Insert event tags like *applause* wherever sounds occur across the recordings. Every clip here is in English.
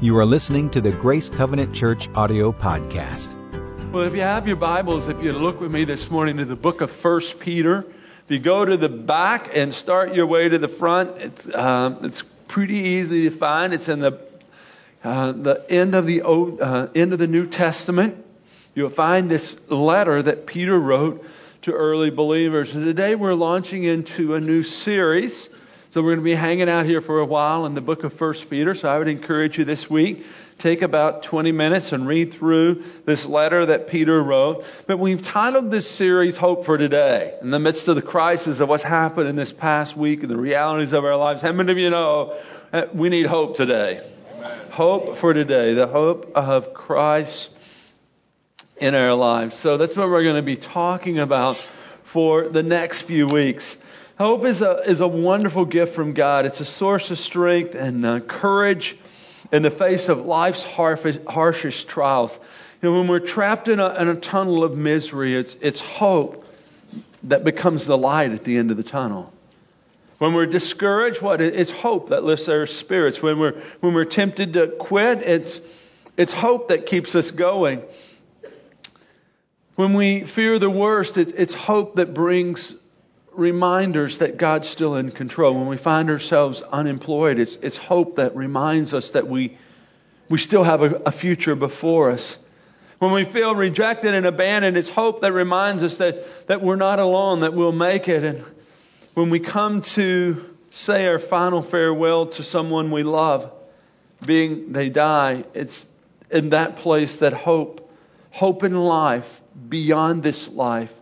You are listening to the Grace Covenant Church audio podcast. Well, if you have your Bibles, if you look with me this morning to the book of First Peter, if you go to the back and start your way to the front, it's um, it's pretty easy to find. It's in the uh, the end of the old, uh, end of the New Testament. You'll find this letter that Peter wrote to early believers. And today we're launching into a new series. So we're going to be hanging out here for a while in the book of First Peter. So I would encourage you this week take about 20 minutes and read through this letter that Peter wrote. But we've titled this series Hope for Today. In the midst of the crisis of what's happened in this past week and the realities of our lives, how many of you know we need hope today? Amen. Hope for today, the hope of Christ in our lives. So that's what we're going to be talking about for the next few weeks. Hope is a, is a wonderful gift from God. It's a source of strength and uh, courage in the face of life's harshest, trials. You know, when we're trapped in a, in a tunnel of misery, it's, it's hope that becomes the light at the end of the tunnel. When we're discouraged, what? It's hope that lifts our spirits. When we're, when we're tempted to quit, it's, it's hope that keeps us going. When we fear the worst, it's, it's hope that brings reminders that God's still in control. When we find ourselves unemployed, it's, it's hope that reminds us that we, we still have a, a future before us. When we feel rejected and abandoned, it's hope that reminds us that, that we're not alone, that we'll make it. And when we come to say our final farewell to someone we love, being they die, it's in that place that hope, hope in life beyond this life,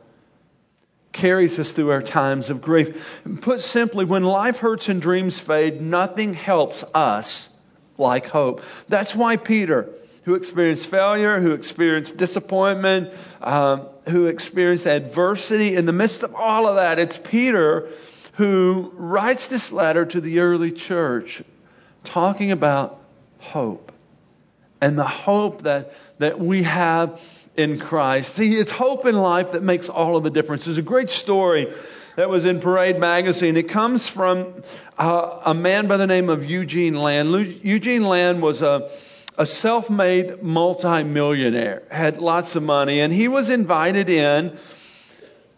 carries us through our times of grief. Put simply, when life hurts and dreams fade, nothing helps us like hope. That's why Peter, who experienced failure, who experienced disappointment, um, who experienced adversity, in the midst of all of that, it's Peter who writes this letter to the early church talking about hope and the hope that, that we have in Christ. See, it's hope in life that makes all of the difference. There's a great story that was in Parade magazine. It comes from uh, a man by the name of Eugene Lang. Eugene Lang was a a self-made multimillionaire, had lots of money, and he was invited in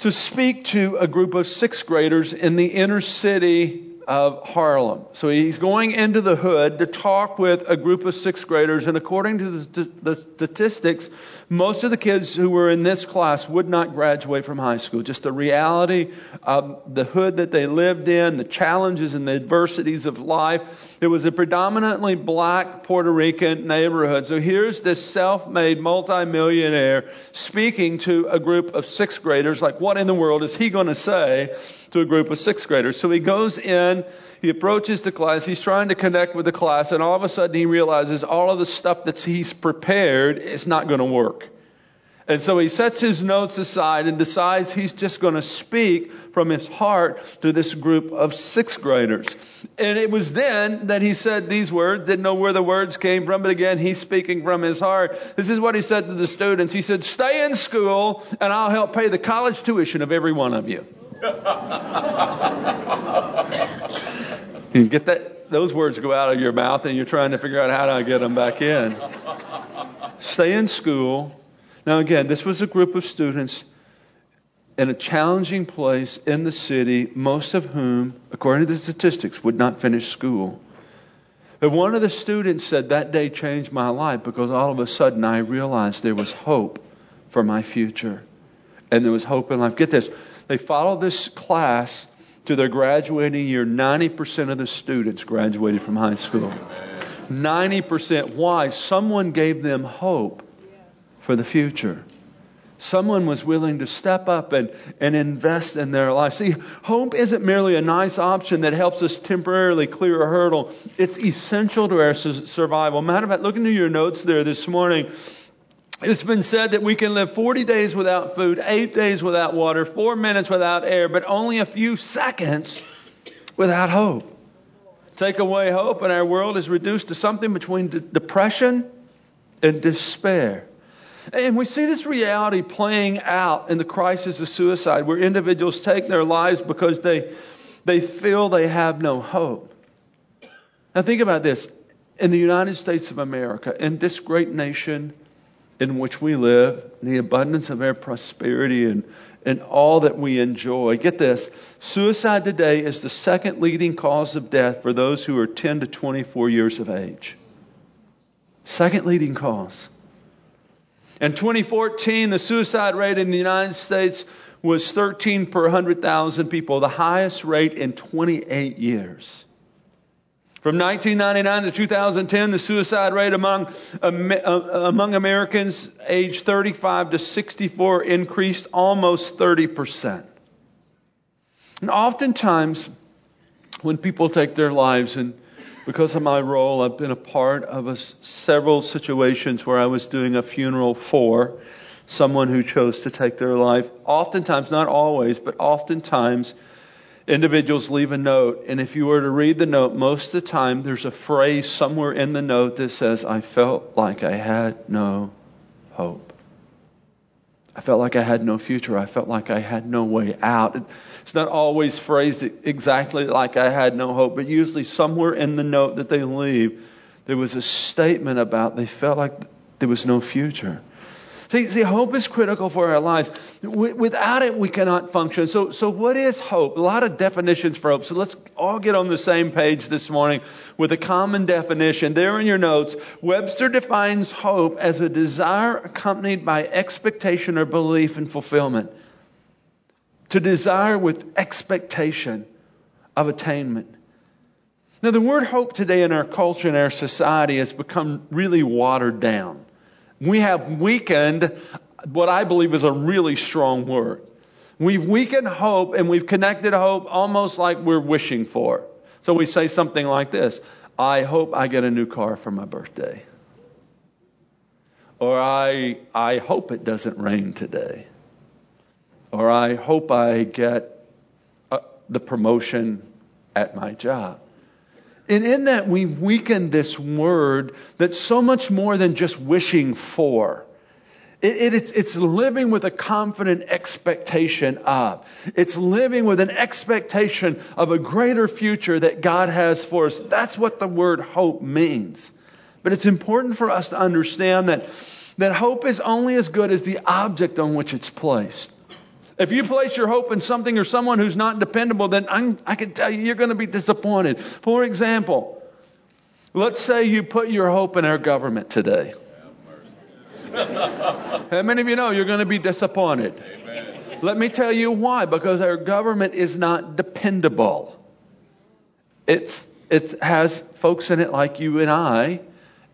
to speak to a group of sixth graders in the inner city of Harlem. So he's going into the hood to talk with a group of sixth graders, and according to the, the, statistics, most of the kids who were in this class would not graduate from high school. Just the reality of the hood that they lived in, the challenges and the adversities of life. It was a predominantly black Puerto Rican neighborhood. So here's this self-made multimillionaire speaking to a group of sixth graders. Like, what in the world is he going to say to a group of sixth graders? So he goes in he approaches the class, he's trying to connect with the class, and all of a sudden he realizes all of the stuff that he's prepared is not going to work. And so he sets his notes aside and decides he's just going to speak from his heart to this group of sixth graders. And it was then that he said these words, didn't know where the words came from, but again, he's speaking from his heart. This is what he said to the students. He said, Stay in school, and I'll help pay the college tuition of every one of you. You get that, those words go out of your mouth and you're trying to figure out how to get them back in. Stay in school. Now, again, this was a group of students in a challenging place in the city, most of whom, according to the statistics, would not finish school. But one of the students said, That day changed my life because all of a sudden I realized there was hope for my future. And there was hope in life. Get this. They follow this class to their graduating year, 90% of the students graduated from high school. 90%. Why? Someone gave them hope for the future. Someone was willing to step up and, and invest in their life. See, hope isn't merely a nice option that helps us temporarily clear a hurdle. It's essential to our survival. Matter of fact, look into your notes there this morning. It's been said that we can live 40 days without food, eight days without water, four minutes without air, but only a few seconds without hope. Take away hope, and our world is reduced to something between de- depression and despair. And we see this reality playing out in the crisis of suicide, where individuals take their lives because they, they feel they have no hope. Now, think about this in the United States of America, in this great nation in which we live, the abundance of our prosperity and, and all that we enjoy. Get this suicide today is the second leading cause of death for those who are 10 to 24 years of age. Second leading cause. In 2014, the suicide rate in the United States was 13 per 100,000 people, the highest rate in 28 years. From 1999 to 2010, the suicide rate among, uh, among Americans aged 35 to 64 increased almost 30%. And oftentimes, when people take their lives, and because of my role, I've been a part of a, several situations where I was doing a funeral for someone who chose to take their life. Oftentimes, not always, but oftentimes, individuals leave a note, and if you were to read the note, most of the time there's a phrase somewhere in the note that says, I felt like I had no hope. I felt like I had no future. I felt like I had no way out. It's not always phrased exactly like I had no hope, but usually somewhere in the note that they leave, there was a statement about they felt like there was no future. See, see, hope is critical for our lives. Without it, we cannot function. So, so what is hope? A lot of definitions for hope. So let's all get on the same page this morning with a common definition. There in your notes, Webster defines hope as a desire accompanied by expectation or belief in fulfillment. To desire with expectation of attainment. Now, the word hope today in our culture and our society has become really watered down we have weakened what I believe is a really strong word. We've weakened hope and we've connected hope almost like we're wishing for. So we say something like this I hope I get a new car for my birthday. Or I, I hope it doesn't rain today. Or I hope I get uh, the promotion at my job. And in that, we weaken this word that's so much more than just wishing for. It, it, it's, it's living with a confident expectation of. It's living with an expectation of a greater future that God has for us. That's what the word hope means. But it's important for us to understand that, that hope is only as good as the object on which it's placed. If you place your hope in something or someone who's not dependable, then I'm, i can tell you you're going to be disappointed. For example, let's say you put your hope in our government today. *laughs* How many of you know you're going to be disappointed? Amen. Let me tell you why. Because our government is not dependable. It's, it has folks in it like you and I,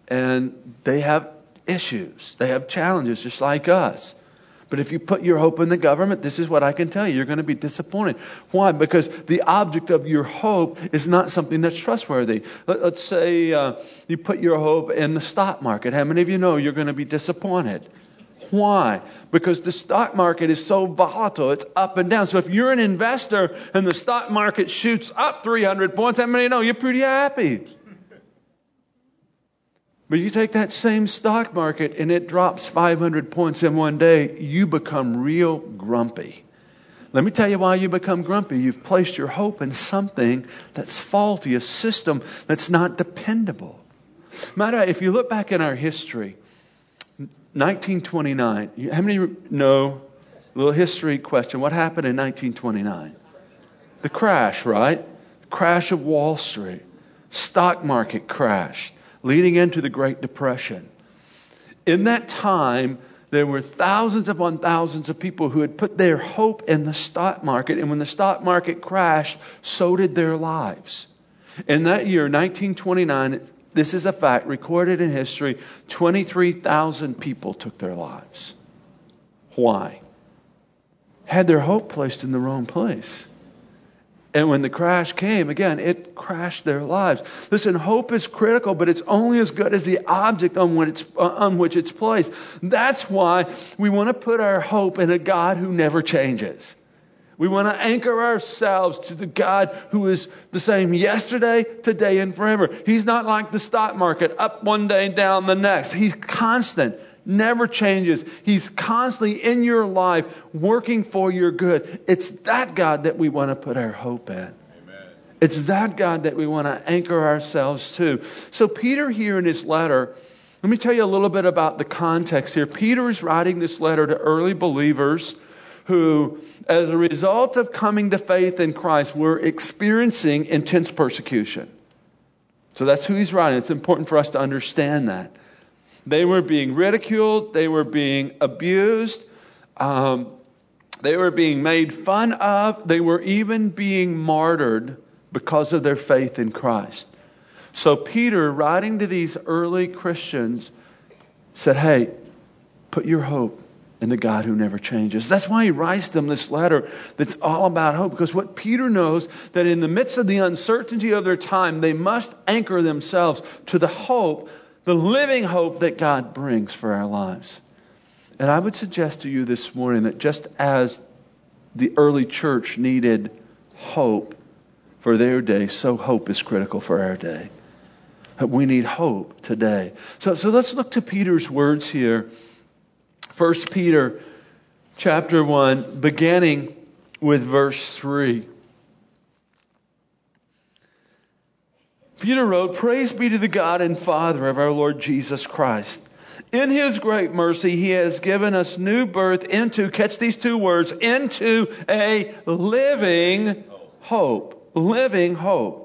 and they have issues. They have challenges just like us. But if you put your hope in the government, this is what I can tell you. You're going to be disappointed. Why? Because the object of your hope is not something that's trustworthy. Let, us say uh, you put your hope in the stock market. How many of you know you're going to be disappointed? Why? Because the stock market is so volatile. It's up and down. So if you're an investor and the stock market shoots up 300 points, how many of you know you're pretty happy? But you take that same stock market and it drops 500 points in one day, you become real grumpy. Let me tell you why you become grumpy. You've placed your hope in something that's faulty, a system that's not dependable. Matter if you look back in our history, 1929, how many know, little history question, what happened in 1929? The crash, right? Crash of Wall Street. Stock market crashed leading into the Great Depression. In that time, there were thousands upon thousands of people who had put their hope in the stock market, and when the stock market crashed, so did their lives. In that year, 1929, this is a fact recorded in history 23,000 people took their lives. Why? Had their hope placed in the wrong place. And when the crash came, again, it crashed their lives. Listen, hope is critical, but it's only as good as the object on, uh, on which it's placed. That's why we want to put our hope in a God who never changes. We want to anchor ourselves to the God who is the same yesterday, today, and forever. He's not like the stock market, up one day, down the next. He's constant never changes. He's constantly in your life working for your good. It's that God that we want to put our hope in. It's that God that we want to anchor ourselves to. So, Peter, here in his letter, let me tell you a little bit about the context here. Peter is writing this letter to early believers who, as a result of coming to faith in Christ, were experiencing intense persecution. So that's who he's writing. It's important for us to understand that. They were being ridiculed, they were being abused, um, they were being made fun of, they were even being martyred because of their faith in Christ. So Peter, writing to these early Christians, said, Hey, put your hope in the God who never changes. That's why he writes them this letter that's all about hope. Because what Peter knows that in the midst of the uncertainty of their time, they must anchor themselves to the hope, the living hope that God brings for our lives. And I would suggest to you this morning that just as the early church needed hope for their day, so hope is critical for our day. We need hope today. So, so let's look to Peter's words here. 1 Peter chapter 1, beginning with verse 3. Peter wrote, Praise be to the God and Father of our Lord Jesus Christ. In his great mercy, he has given us new birth into, catch these two words, into a living hope. Living hope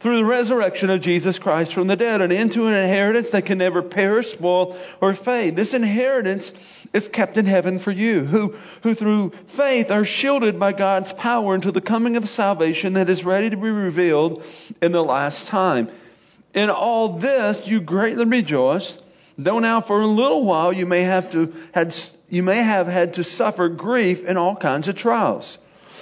through the resurrection of Jesus Christ from the dead and into an inheritance that can never perish, spoil, or fade. This inheritance is kept in heaven for you, who, who through faith are shielded by God's power until the coming of salvation that is ready to be revealed in the last time. In all this you greatly rejoice, though now for a little while you may have to had you may have had to suffer grief in all kinds of trials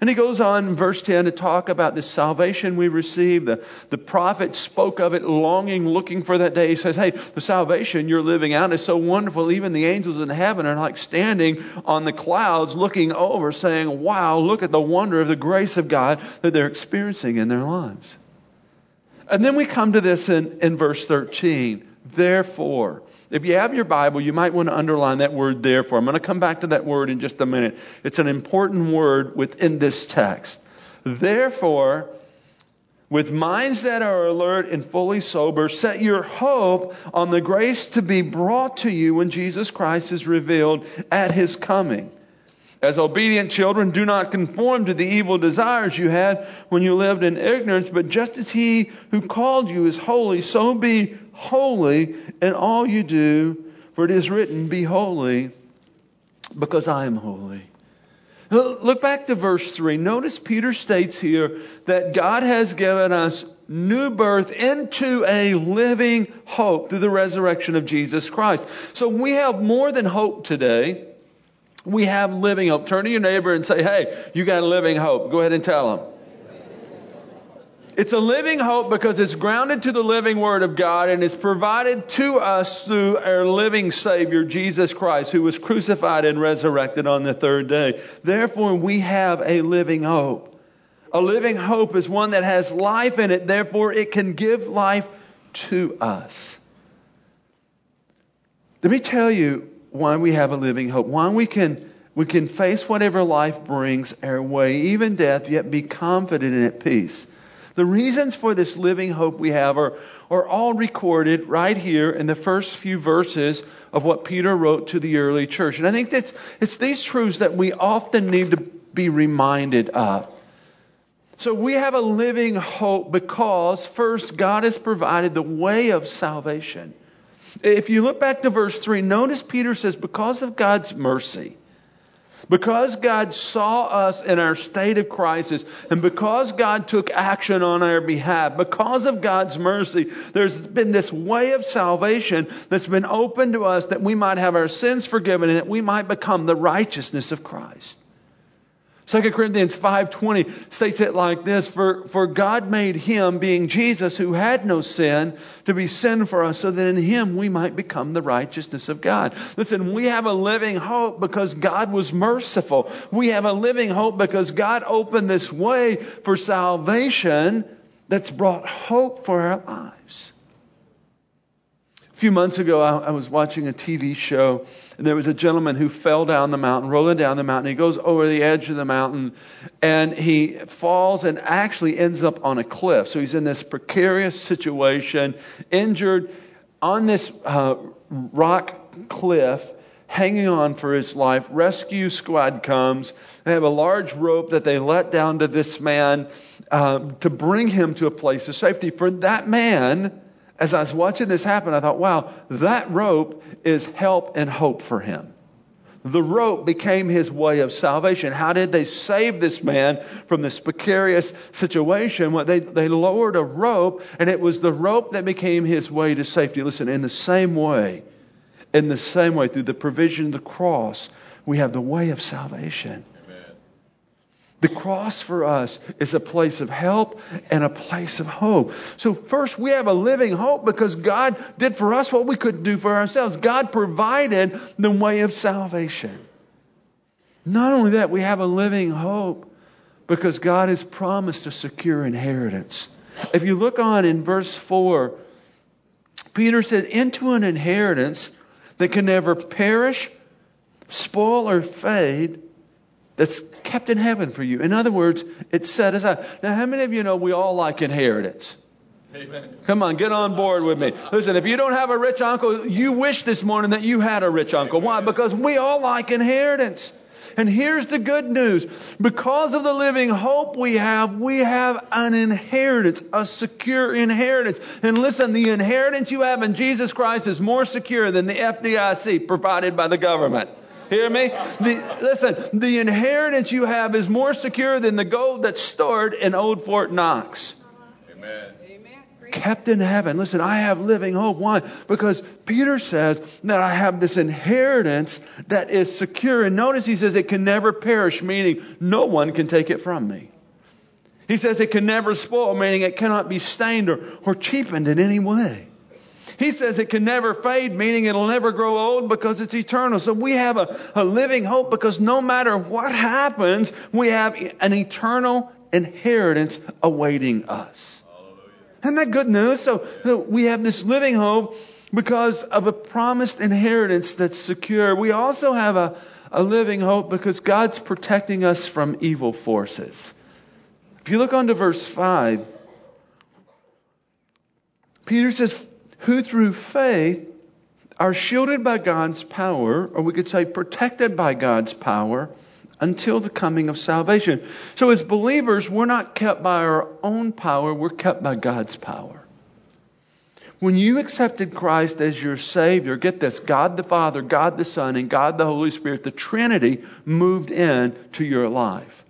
And he goes on in verse 10 to talk about this salvation we receive. The, the prophet spoke of it, longing, looking for that day. He says, Hey, the salvation you're living out is so wonderful. Even the angels in heaven are like standing on the clouds looking over, saying, Wow, look at the wonder of the grace of God that they're experiencing in their lives. And then we come to this in, in verse 13. Therefore, if you have your Bible, you might want to underline that word therefore. I'm going to come back to that word in just a minute. It's an important word within this text. Therefore, with minds that are alert and fully sober, set your hope on the grace to be brought to you when Jesus Christ is revealed at his coming. As obedient children, do not conform to the evil desires you had when you lived in ignorance, but just as he who called you is holy, so be holy in all you do, for it is written, Be holy, because I am holy. Look back to verse 3. Notice Peter states here that God has given us new birth into a living hope through the resurrection of Jesus Christ. So we have more than hope today. We have living hope. Turn to your neighbor and say, hey, you got a living hope. Go ahead and tell them. It's a living hope because it's grounded to the living Word of God and it's provided to us through our living Savior, Jesus Christ, who was crucified and resurrected on the third day. Therefore, we have a living hope. A living hope is one that has life in it, therefore, it can give life to us. Let me tell you why we have a living hope. Why we can, we can face whatever life brings our way, even death, yet be confident and at peace. The reasons for this living hope we have are, are all recorded right here in the first few verses of what Peter wrote to the early church. And I think that's, it's these truths that we often need to be reminded of. So we have a living hope because first God has provided the way of salvation. If you look back to verse 3, notice Peter says, because of God's mercy, because God saw us in our state of crisis, and because God took action on our behalf, because of God's mercy, there's been this way of salvation that's been opened to us that we might have our sins forgiven and that we might become the righteousness of Christ. 2 Corinthians 5:20 states it like this, for, for God made him, being Jesus, who had no sin, to be sin for us, so that in him we might become the righteousness of God. Listen, we have a living hope because God was merciful. We have a living hope because God opened this way for salvation that's brought hope for our lives. A few months ago, I, I was watching a TV show there was a gentleman who fell down the mountain, rolling down the mountain. He goes over the edge of the mountain and he falls and actually ends up on a cliff. So he's in this precarious situation, injured on this uh, rock cliff hanging on for his life. Rescue squad comes. They have a large rope that they let down to this man uh, to bring him to a place of safety. For that man, as I was watching this happen, I thought, wow, that rope is help and hope for him. The rope became his way of salvation. How did they save this man from this precarious situation? Well, they, they lowered a rope, and it was the rope that became his way to safety. Listen, in the same way, in the same way, through the provision of the cross, we have the way of salvation. The cross for us is a place of help and a place of hope. So, first, we have a living hope because God did for us what we couldn't do for ourselves. God provided the way of salvation. Not only that, we have a living hope because God has promised a secure inheritance. If you look on in verse 4, Peter said, Into an inheritance that can never perish, spoil, or fade that's kept in heaven for you. In other words, it's set aside. Now, how many of you know we all like inheritance? Amen. Come on, get on board with me. Listen, if you don't have a rich uncle, you wish this morning that you had a rich uncle. Why? Because we all like inheritance. And here's the good news. Because of the living hope we have, we have an inheritance, a secure inheritance. And listen, the inheritance you have in Jesus Christ is more secure than the FDIC provided by the government. Hear me? The, listen, the inheritance you have is more secure than the gold that's stored in old Fort Knox. Amen. Kept in heaven. Listen, I have living hope. Why? Because Peter says that I have this inheritance that is secure. And notice he says it can never perish, meaning no one can take it from me. He says it can never spoil, meaning it cannot be stained or, or cheapened in any way. He says it can never fade, meaning it'll never grow old because it's eternal. So we have a, a living hope because no matter what happens, we have an eternal inheritance awaiting us. Isn't that good news? So, so we have this living hope because of a promised inheritance that's secure. We also have a, a living hope because God's protecting us from evil forces. If you look on to verse 5, Peter says, who through faith are shielded by God's power, or we could say protected by God's power, until the coming of salvation. So, as believers, we're not kept by our own power, we're kept by God's power. When you accepted Christ as your Savior, get this God the Father, God the Son, and God the Holy Spirit, the Trinity moved in to your life.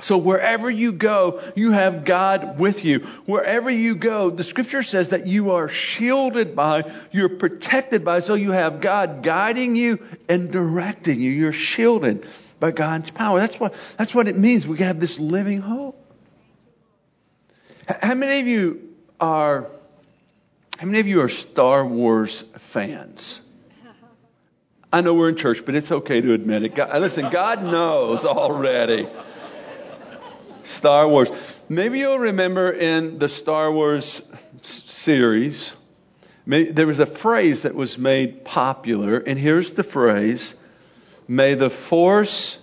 So wherever you go, you have God with you. Wherever you go, the scripture says that you are shielded by, you're protected by, so you have God guiding you and directing you. You're shielded by God's power. That's what, that's what it means. We have this living hope. How many of you are, how many of you are Star Wars fans? I know we're in church, but it's okay to admit it. God, listen, God knows already. Star Wars. Maybe you'll remember in the Star Wars series, there was a phrase that was made popular, and here's the phrase May the Force,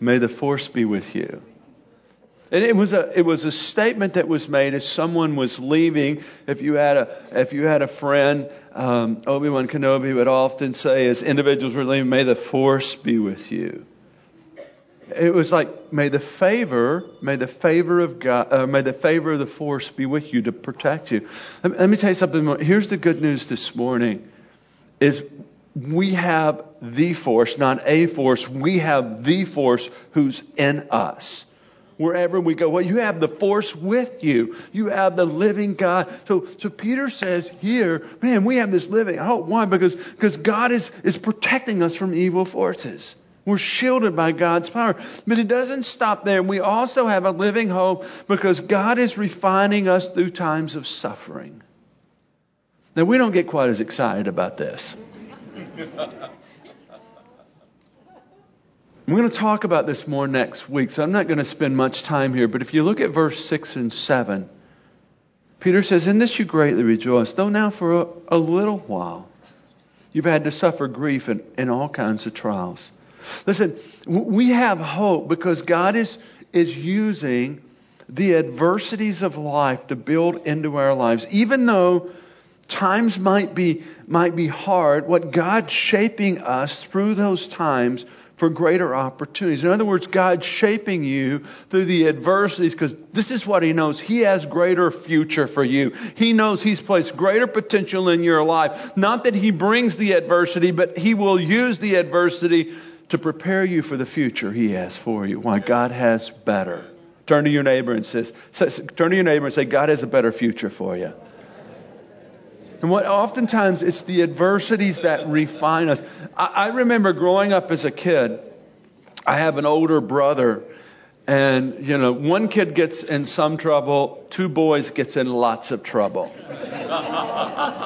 may the Force be with you. And it was a it was a statement that was made as someone was leaving. If you had a if you had a friend, um, Obi Wan Kenobi would often say, as individuals were leaving, "May the Force be with you." It was like, may the favor, may the favor of God, uh, may the favor of the force be with you to protect you. Let, let me tell you something more. Here's the good news this morning is we have the force, not a force. We have the force who's in us. Wherever we go, well, you have the force with you. You have the living God. So, so Peter says here, man, we have this living hope. Why? Because, because God is, is protecting us from evil forces. We're shielded by God's power. But it doesn't stop there. We also have a living hope because God is refining us through times of suffering. Now, we don't get quite as excited about this. We're going to talk about this more next week, so I'm not going to spend much time here. But if you look at verse 6 and 7, Peter says, In this you greatly rejoice, though now for a, a little while you've had to suffer grief and, and all kinds of trials. Listen, we have hope because God is, is using the adversities of life to build into our lives. Even though times might be, might be hard, what God's shaping us through those times for greater opportunities. In other words, God's shaping you through the adversities because this is what He knows. He has greater future for you. He knows He's placed greater potential in your life. Not that He brings the adversity, but He will use the adversity to prepare you for the future He has for you. Why? God has better. Turn to your neighbor and says, turn to your neighbor and say, God has a better future for you. And what oftentimes it's the adversities that refine us. I, I remember growing up as a kid, I have an older brother, and you know, one kid gets in some trouble, two boys gets in lots of trouble.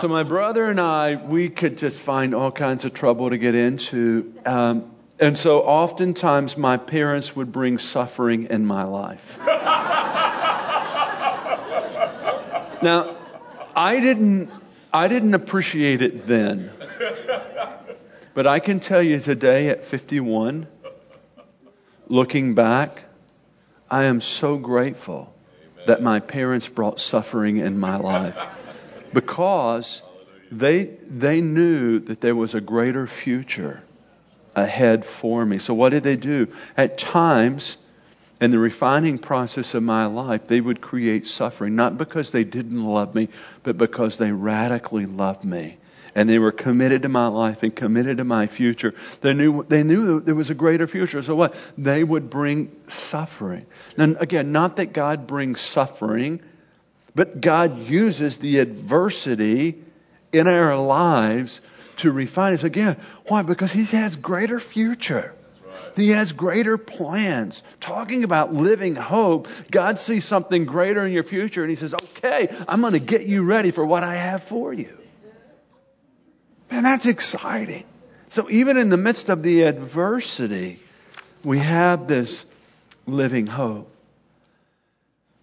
so my brother and I, we could just find all kinds of trouble to get into. Um, and so oftentimes my parents would bring suffering in my life. *laughs* now, I didn't I didn't appreciate it then. But I can tell you today at 51, looking back, I am so grateful that my parents brought suffering in my life *laughs* because they, they knew that there was a greater future ahead for me. So, what did they do? At times, in the refining process of my life, they would create suffering, not because they didn't love me, but because they radically loved me. And they were committed to my life and committed to my future. They knew, they knew there was a greater future. So what? They would bring suffering. Now, again, not that God brings suffering, but God uses the adversity in our lives to refine us. Again, why? Because He has greater future. He has greater plans. Talking about living hope, God sees something greater in your future and He says, okay, I'm going to get you ready for what I have for you. Man, that's exciting. So even in the midst of the adversity, we have this living hope.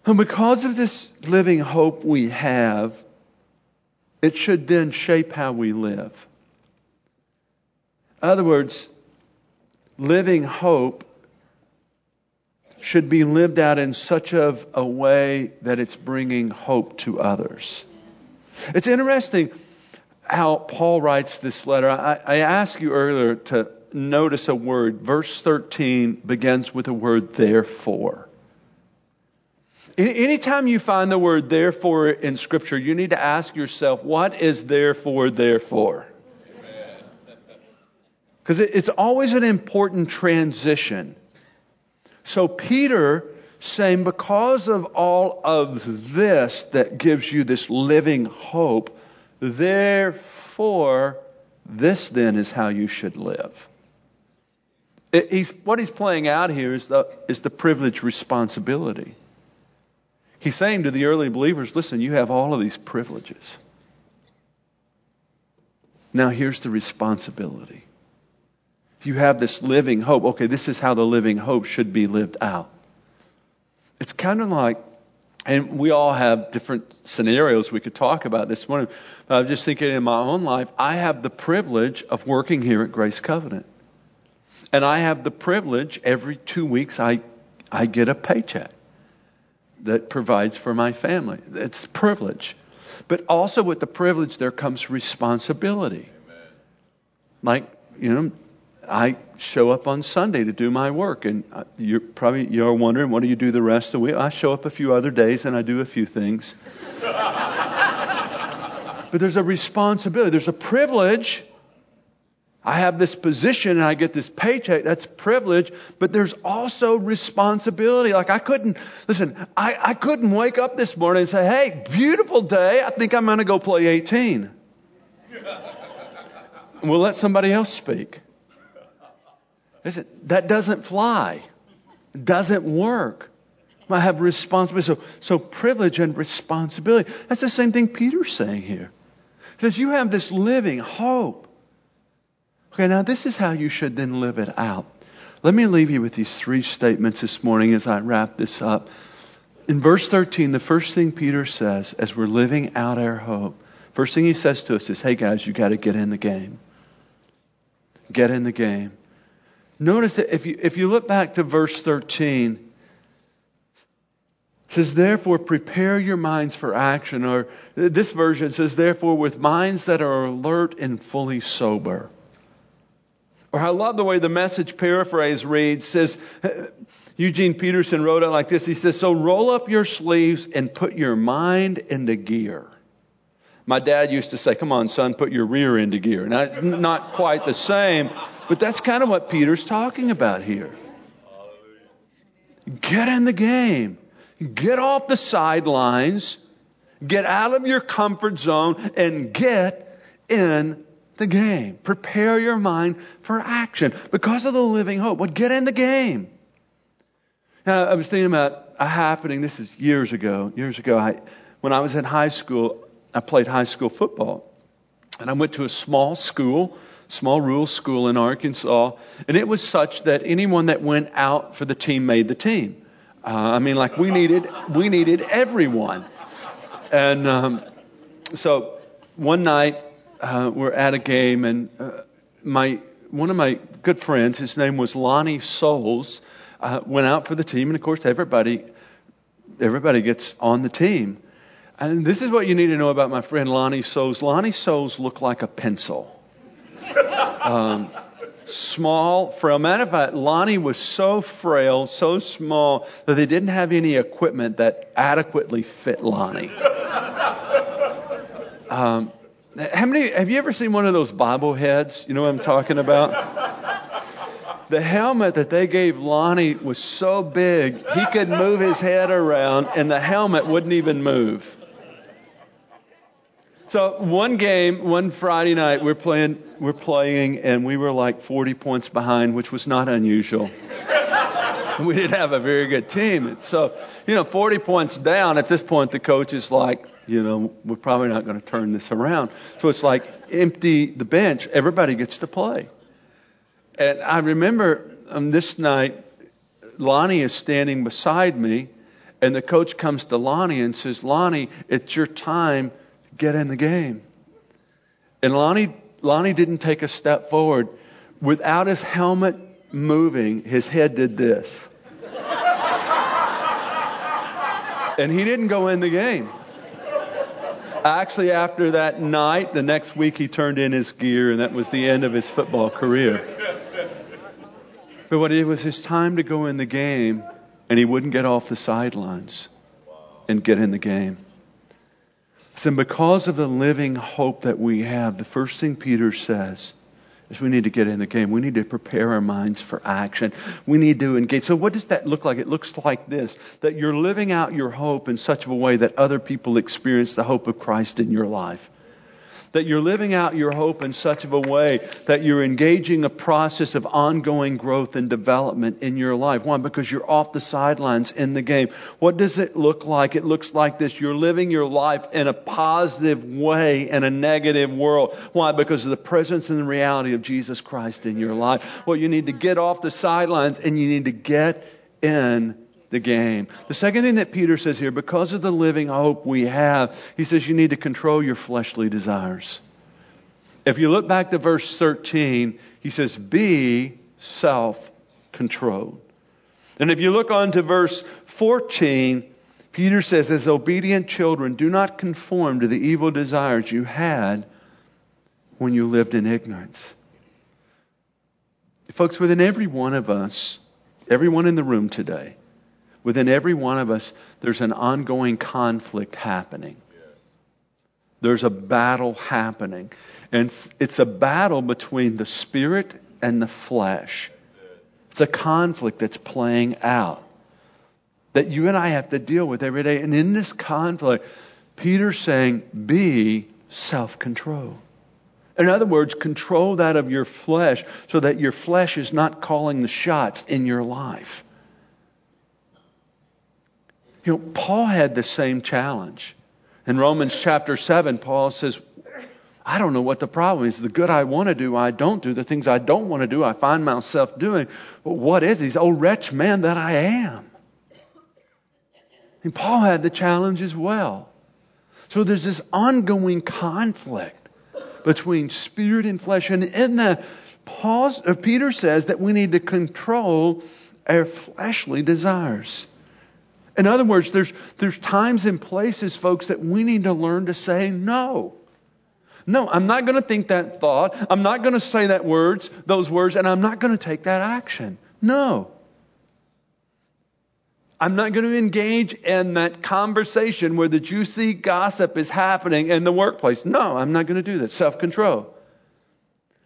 And because of this living hope we have, it should then shape how we live. In other words, living hope should be lived out in such of a way that it's bringing hope to others. It's interesting how Paul writes this letter. I, I asked you earlier to notice a word. Verse 13 begins with the word therefore. Anytime you find the word therefore in Scripture, you need to ask yourself, what is therefore, therefore? Because it's always an important transition. So Peter saying, because of all of this that gives you this living hope, therefore, this then is how you should live. It, he's, what he's playing out here is the, is the privilege responsibility. He's saying to the early believers, listen, you have all of these privileges. Now here's the responsibility. If you have this living hope, okay, this is how the living hope should be lived out. It's kind of like, and we all have different scenarios we could talk about this morning. But I'm just thinking in my own life, I have the privilege of working here at Grace Covenant. And I have the privilege every two weeks I, I get a paycheck that provides for my family. It's privilege. But also with the privilege there comes responsibility. Amen. Like, you know, I show up on Sunday to do my work, and uh, you're probably you're wondering, what do you do the rest of the week? I show up a few other days and I do a few things. *laughs* but there's a responsibility, there's a privilege. I have this position and I get this paycheck. That's privilege, but there's also responsibility. Like I couldn't, listen, I, I couldn't wake up this morning and say, hey, beautiful day. I think I'm going to go play 18. *laughs* we'll let somebody else speak. Listen, that doesn't fly. Doesn't work. I have responsibility. So, so privilege and responsibility. That's the same thing Peter's saying here. He says you have this living hope. Okay, now this is how you should then live it out. Let me leave you with these three statements this morning as I wrap this up. In verse 13, the first thing Peter says as we're living out our hope, first thing he says to us is, hey guys, you got to get in the game. Get in the game. Notice that if you, if you look back to verse 13, it says, therefore, prepare your minds for action. Or this version says, therefore, with minds that are alert and fully sober. Or I love the way the message paraphrase reads, says, Eugene Peterson wrote it like this. He says, So roll up your sleeves and put your mind into gear. My dad used to say, Come on, son, put your rear into gear. Now, it's not quite the same, but that's kind of what Peter's talking about here. Get in the game, get off the sidelines, get out of your comfort zone, and get in the game. Prepare your mind for action because of the living hope. Well, get in the game. Now, I was thinking about a happening. This is years ago. Years ago, I, when I was in high school, I played high school football. And I went to a small school, small rural school in Arkansas, and it was such that anyone that went out for the team made the team. Uh, I mean, like we needed, we needed everyone. And um, so one night uh, we're at a game, and uh, my one of my good friends, his name was Lonnie Souls, uh, went out for the team, and of course everybody everybody gets on the team. And this is what you need to know about my friend Lonnie Souls. Lonnie Souls looked like a pencil. Um, small, frail. Matter of fact, Lonnie was so frail, so small, that they didn't have any equipment that adequately fit Lonnie. Um, how many, have you ever seen one of those bobble heads? You know what I'm talking about? The helmet that they gave Lonnie was so big, he could move his head around and the helmet wouldn't even move. So one game, one Friday night, we're playing, we're playing, and we were like 40 points behind, which was not unusual. *laughs* we didn't have a very good team. So, you know, 40 points down, at this point, the coach is like, you know, we're probably not going to turn this around. So it's like empty the bench. Everybody gets to play. And I remember on this night, Lonnie is standing beside me, and the coach comes to Lonnie and says, Lonnie, it's your time get in the game. And Lonnie, Lonnie didn't take a step forward. Without his helmet moving, his head did this. *laughs* and he didn't go in the game. Actually, after that night, the next week he turned in his gear, and that was the end of his football career. But when it was his time to go in the game, and he wouldn't get off the sidelines and get in the game. And because of the living hope that we have, the first thing Peter says is we need to get in the game. We need to prepare our minds for action. We need to engage. So what does that look like? It looks like this, that you're living out your hope in such a way that other people experience the hope of Christ in your life that you're living out your hope in such of a way that you're engaging a process of ongoing growth and development in your life. One, because you're off the sidelines in the game. What does it look like? It looks like this. You're living your life in a positive way in a negative world. Why? Because of the presence and the reality of Jesus Christ in your life. Well, you need to get off the sidelines and you need to get in the game. The second thing that Peter says here, because of the living hope we have, he says you need to control your fleshly desires. If you look back to verse 13, he says, be self controlled. And if you look on to verse 14, Peter says, as obedient children, do not conform to the evil desires you had when you lived in ignorance. Folks, within every one of us, everyone in the room today, Within every one of us, there's an ongoing conflict happening. There's a battle happening. And it's a battle between the spirit and the flesh. It's a conflict that's playing out that you and I have to deal with every day. And in this conflict, Peter's saying, be self control. In other words, control that of your flesh so that your flesh is not calling the shots in your life. You know, Paul had the same challenge. In Romans chapter 7, Paul says, I don't know what the problem is. The good I want to do, I don't do. The things I don't want to do, I find myself doing. But what is he? Oh, wretch man that I am. And Paul had the challenge as well. So there's this ongoing conflict between spirit and flesh. And in that, Paul, uh, Peter says that we need to control our fleshly desires. In other words, there's, there's times and places, folks, that we need to learn to say no. No, I'm not going to think that thought. I'm not going to say that words, those words, and I'm not going to take that action. No. I'm not going to engage in that conversation where the juicy gossip is happening in the workplace. No, I'm not going to do that. Self control.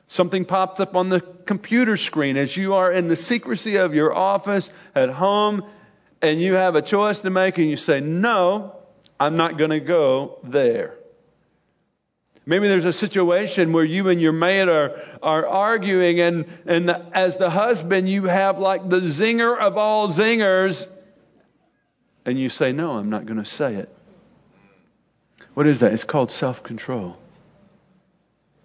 Something pops up on the computer screen as you are in the secrecy of your office at home and you have a choice to make and you say, No, I'm not going to go there. Maybe there's a situation where you and your mate are, are arguing, and, and the, as the husband, you have like the zinger of all zingers, and you say, No, I'm not going to say it. What is that? It's called self control.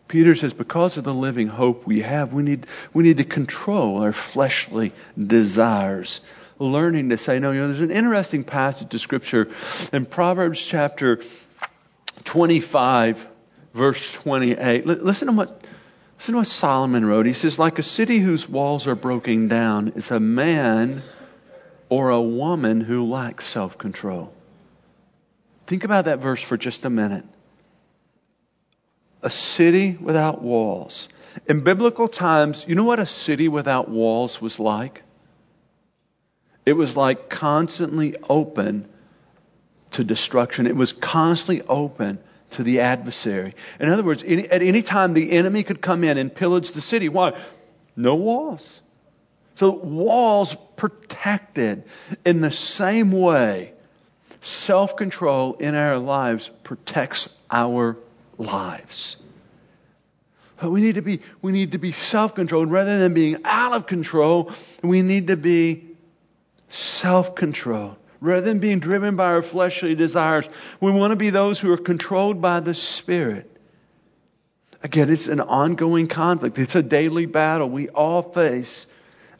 Peter says, because of the living hope we have, we need, we need to control our fleshly desires. Learning to say no. You know, there's an interesting passage of Scripture in Proverbs chapter 25, verse 28. Listen to what, listen to what Solomon wrote. He says, like a city whose walls are broken down is a man or a woman who lacks self control. Think about that verse for just a minute. A city without walls. In biblical times, you know what a city without walls was like? It was like constantly open to destruction. It was constantly open to the adversary. In other words, at any time the enemy could come in and pillage the city. Why? No walls. So walls protected in the same way self control in our lives protects our lives. But we need to be, we need to be self controlled rather than being out of control. We need to be self controlled. Rather than being driven by our fleshly desires, we want to be those who are controlled by the Spirit. Again, it's an ongoing conflict. It's a daily battle we all face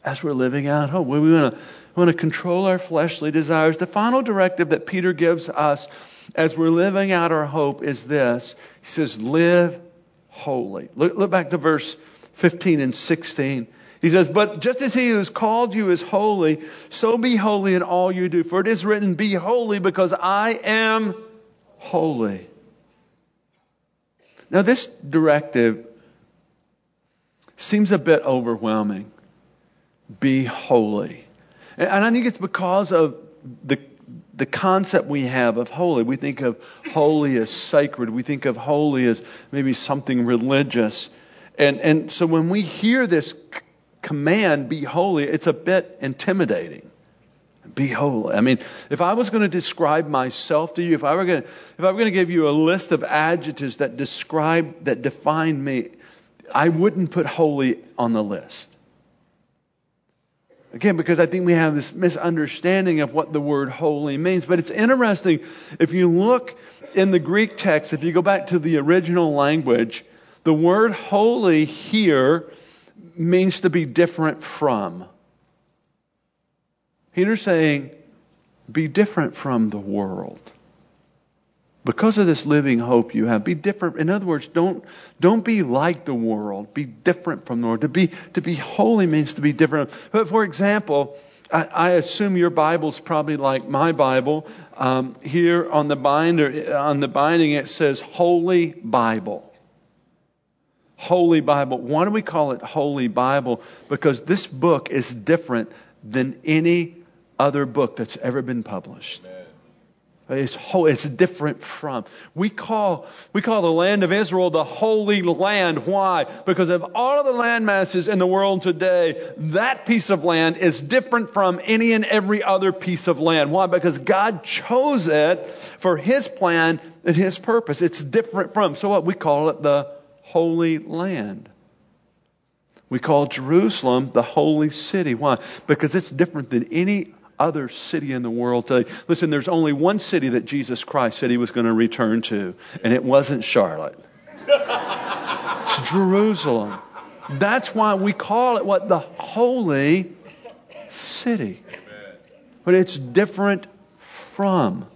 as we're living out hope. We want to, we want to control our fleshly desires. The final directive that Peter gives us as we're living out our hope is this. He says, live holy. Look, look back to verse 15 and 16. He says, But just as he who has called you is holy, so be holy in all you do. For it is written, Be holy because I am holy. Now, this directive seems a bit overwhelming be holy. And I think it's because of the, the concept we have of holy. We think of holy as sacred. We think of holy as maybe something religious. And, and so when we hear this command, be holy, it's a bit intimidating. Be holy. I mean, if I was going to describe myself to you, if I were going to, if I were going to give you a list of adjectives that describe, that define me, I wouldn't put holy on the list. Again, because I think we have this misunderstanding of what the word holy means. But it's interesting, if you look in the Greek text, if you go back to the original language, the word holy here means to be different from. Peter's saying, be different from the world because of this living hope you have, be different. In other words, don't, don't be like the world. Be different from the world. To be, to be holy means to be different. But for example, I, I assume your Bible's probably like my Bible. Um, here on the binder, on the binding, it says Holy Bible. Holy Bible. Why do we call it Holy Bible? Because this book is different than any other book that's ever been published. Amen. It's, whole, it's different from. We call, we call the land of Israel the Holy Land. Why? Because of all of the land masses in the world today, that piece of land is different from any and every other piece of land. Why? Because God chose it for His plan and His purpose. It's different from. So what? We call it the holy land. We call Jerusalem the holy city. Why? Because it's different than any other city in the world today. Listen, there's only one city that Jesus Christ said he was going to return to, and it wasn't Charlotte. *laughs* it's Jerusalem. That's why we call it what? The holy city. But it's different from.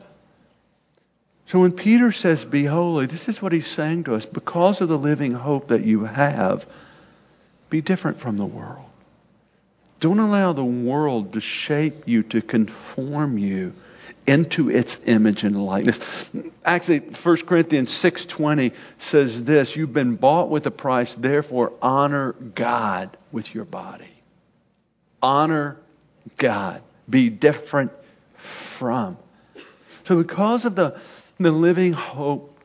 So when Peter says, Be holy, this is what he's saying to us. Because of the living hope that you have, be different from the world. Don't allow the world to shape you, to conform you into its image and likeness. Actually, 1 Corinthians 6:20 says this, you've been bought with a price, therefore honor God with your body. Honor God. Be different from. So because of the, the living hope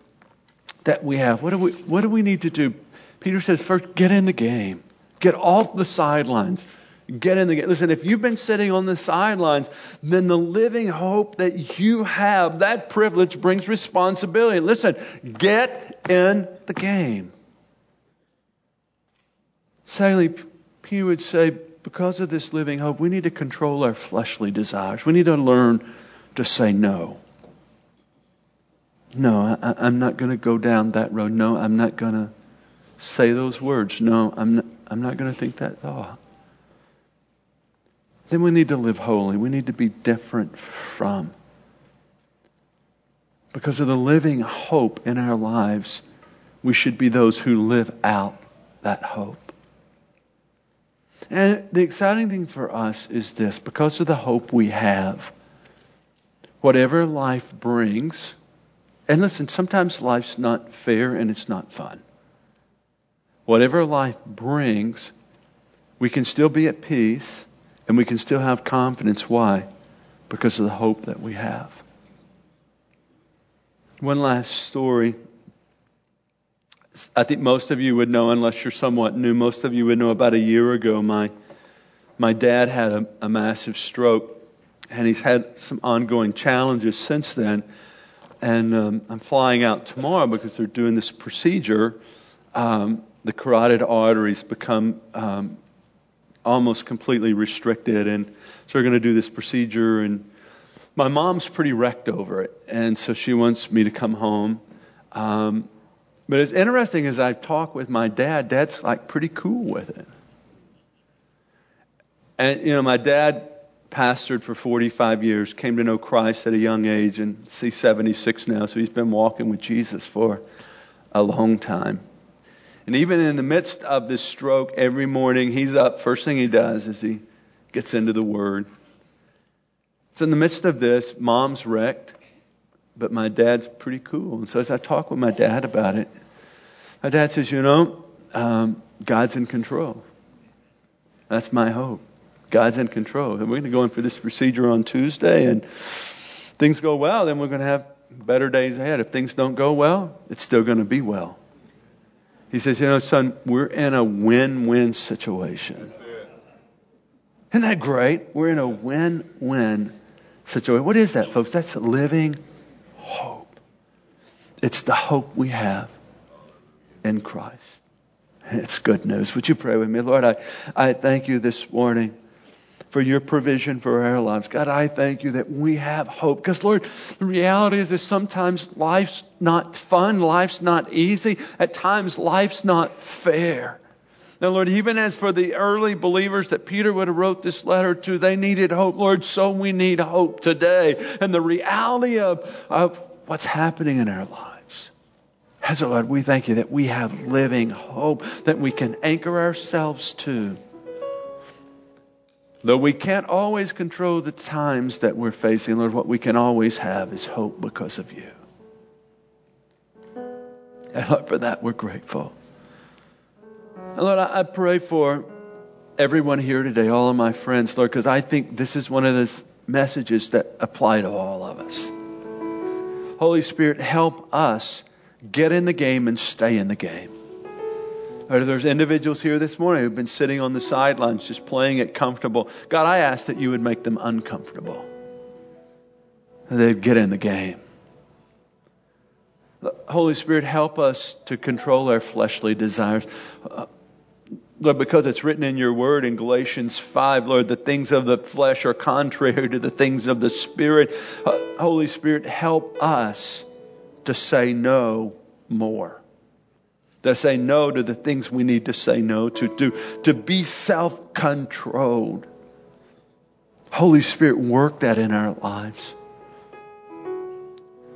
that we have, what do we what do we need to do? Peter says, first get in the game. Get off the sidelines. Get in the game. Listen, if you've been sitting on the sidelines, then the living hope that you have, that privilege brings responsibility. Listen, get in the game. Secondly, Peter would say, because of this living hope, we need to control our fleshly desires. We need to learn to say no. No, I, am not going to go down that road. No, I'm not going to say those words. No, I'm not, I'm not going to think that thought then we need to live holy. We need to be different from. Because of the living hope in our lives, we should be those who live out that hope. And the exciting thing for us is this because of the hope we have, whatever life brings, and listen, sometimes life's not fair and it's not fun. Whatever life brings, we can still be at peace and we can still have confidence. Why? Because of the hope that we have. One last story. I think most of you would know, unless you're somewhat new, most of you would know about a year ago, my, my dad had a, a massive stroke, and he's had some ongoing challenges since then. And um, I'm flying out tomorrow because they're doing this procedure. Um, the carotid arteries become um, almost completely restricted. And so we're going to do this procedure. And my mom's pretty wrecked over it. And so she wants me to come home. Um, but it's interesting as I talk with my dad, dad's like pretty cool with it. And, you know, my dad pastored for 45 years, came to know Christ at a young age, and he's 76 now, so he's been walking with Jesus for a long time. And even in the midst of this stroke, every morning he's up. First thing he does is he gets into the Word. So in the midst of this, mom's wrecked, but my dad's pretty cool. And so as I talk with my dad about it, my dad says, You know, um, God's in control. That's my hope. God's in control. And we're going to go in for this procedure on Tuesday, and things go well, then we're going to have better days ahead. If things don't go well, it's still going to be well. He says, You know, son, we're in a win win situation. Isn't that great? We're in a win win situation. What is that, folks? That's living hope. It's the hope we have in Christ. It's good news. Would you pray with me? Lord, I, I thank you this morning for your provision for our lives. God, I thank you that we have hope. Because, Lord, the reality is that sometimes life's not fun, life's not easy, at times life's not fair. Now, Lord, even as for the early believers that Peter would have wrote this letter to, they needed hope. Lord, so we need hope today. And the reality of, of what's happening in our lives. As a Lord, we thank you that we have living hope that we can anchor ourselves to. Though we can't always control the times that we're facing, Lord, what we can always have is hope because of you. And Lord, for that we're grateful. And Lord, I pray for everyone here today, all of my friends, Lord, because I think this is one of those messages that apply to all of us. Holy Spirit, help us get in the game and stay in the game. Or there's individuals here this morning who've been sitting on the sidelines just playing it comfortable. God, I ask that you would make them uncomfortable. They'd get in the game. Holy Spirit, help us to control our fleshly desires. Uh, Lord, because it's written in your word in Galatians 5, Lord, the things of the flesh are contrary to the things of the Spirit. Uh, Holy Spirit, help us to say no more. To say no to the things we need to say no to, to, to be self controlled. Holy Spirit, work that in our lives.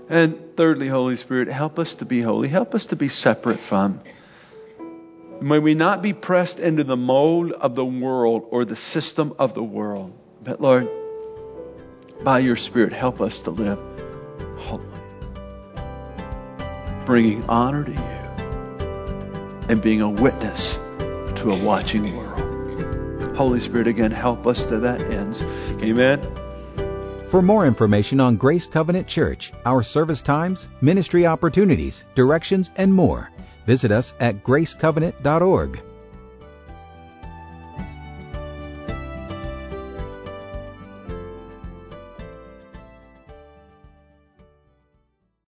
And thirdly, Holy Spirit, help us to be holy. Help us to be separate from. May we not be pressed into the mold of the world or the system of the world. But Lord, by your Spirit, help us to live holy, bringing honor to you and being a witness to a watching world. Holy Spirit, again, help us to that end. Amen. For more information on Grace Covenant Church, our service times, ministry opportunities, directions, and more, visit us at gracecovenant.org.